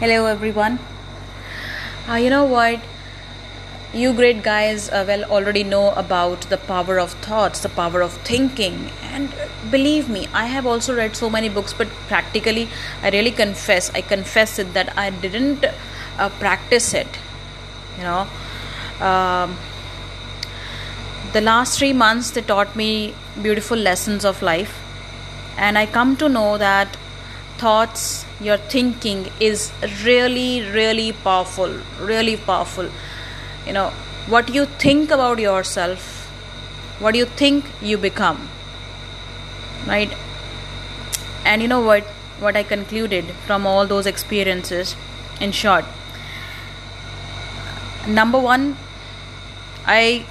Hello, everyone. Uh, you know what? You great guys uh, well already know about the power of thoughts, the power of thinking, and uh, believe me, I have also read so many books, but practically, I really confess, I confess it that I didn't uh, practice it. You know, um, the last three months they taught me beautiful lessons of life, and I come to know that thoughts, your thinking is really, really powerful. Really powerful. You know, what you think about yourself, what do you think you become. Right? And you know what? What I concluded from all those experiences, in short, number one, I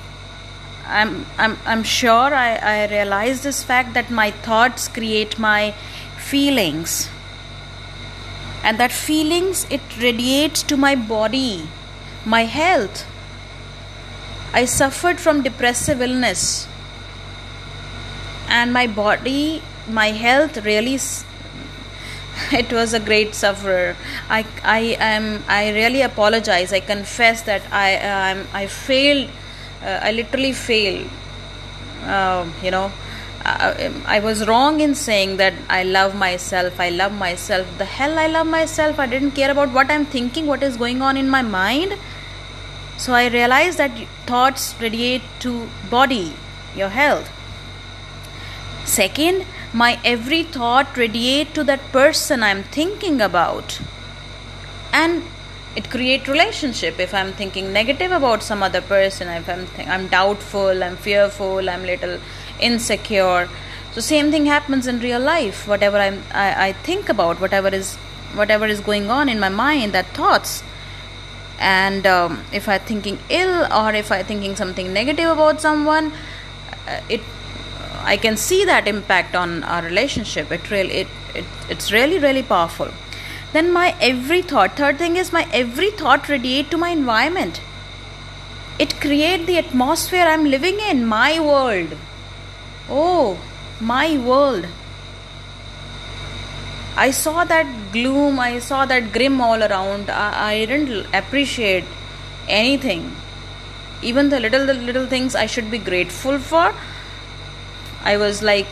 I'm I'm I'm sure I, I realize this fact that my thoughts create my feelings and that feelings it radiates to my body my health. I suffered from depressive illness. And my body my health really it was a great sufferer. I i am i really apologize. I confess that i um, i failed uh, i literally failed uh, you know Uh, I, was wrong in saying that I love myself. I love myself. The hell I love myself. I didn't care about what I'm thinking, what is going on in my mind. So I realized that thoughts radiate to body, your health. Second, my every thought radiate to that person I'm thinking about. And it create relationship if i'm thinking negative about some other person if i'm th- i'm doubtful i'm fearful i'm little insecure. So same thing happens in real life. Whatever I'm, I, I think about whatever is whatever is going on in my mind that thoughts. And um, if i'm thinking ill or if i'm thinking something negative about someone uh, it i can see that impact on our relationship. It really it, it it's really really powerful. Then my every thought third thing is my every thought radiate to my environment. It create the atmosphere i'm living in my world Oh, my world. I saw that gloom, I saw that grim all around. I, I didn't appreciate anything. Even the little the little things I should be grateful for. I was like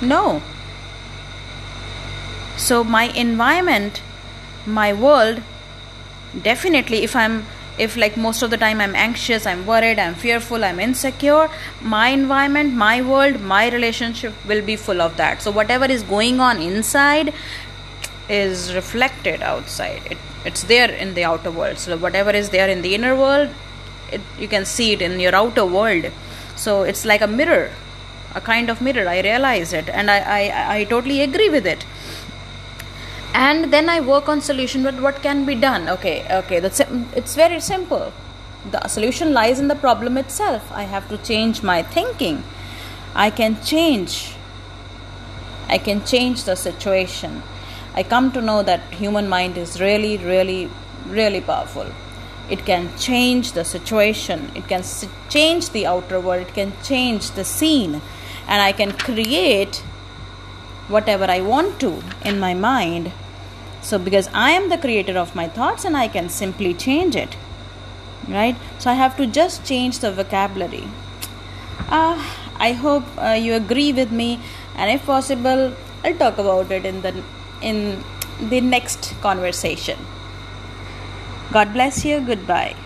no. So my environment, my world definitely if I'm if like most of the time i'm anxious i'm worried i'm fearful i'm insecure my environment my world my relationship will be full of that. So whatever is going on inside is reflected outside. It, it's there in the outer world. So whatever is there in the inner world it, you can see it in your outer world. So it's like a mirror a kind of mirror. I realize it and i i, I totally agree with it and then i work on solution but what can be done. Okay okay that's it's very simple. The solution lies in the problem itself. I have to change my thinking. I can change. I can change the situation. I come to know that human mind is really really really powerful. It can change the situation. It can change the outer world. It can change the scene. And i can create whatever I want to in my mind. So, because I am the creator of my thoughts and I can simply change it, right? So, I have to just change the vocabulary. Uh, I hope uh, you agree with me, and if possible, I'll talk about it in the in the next conversation. God bless you. Goodbye.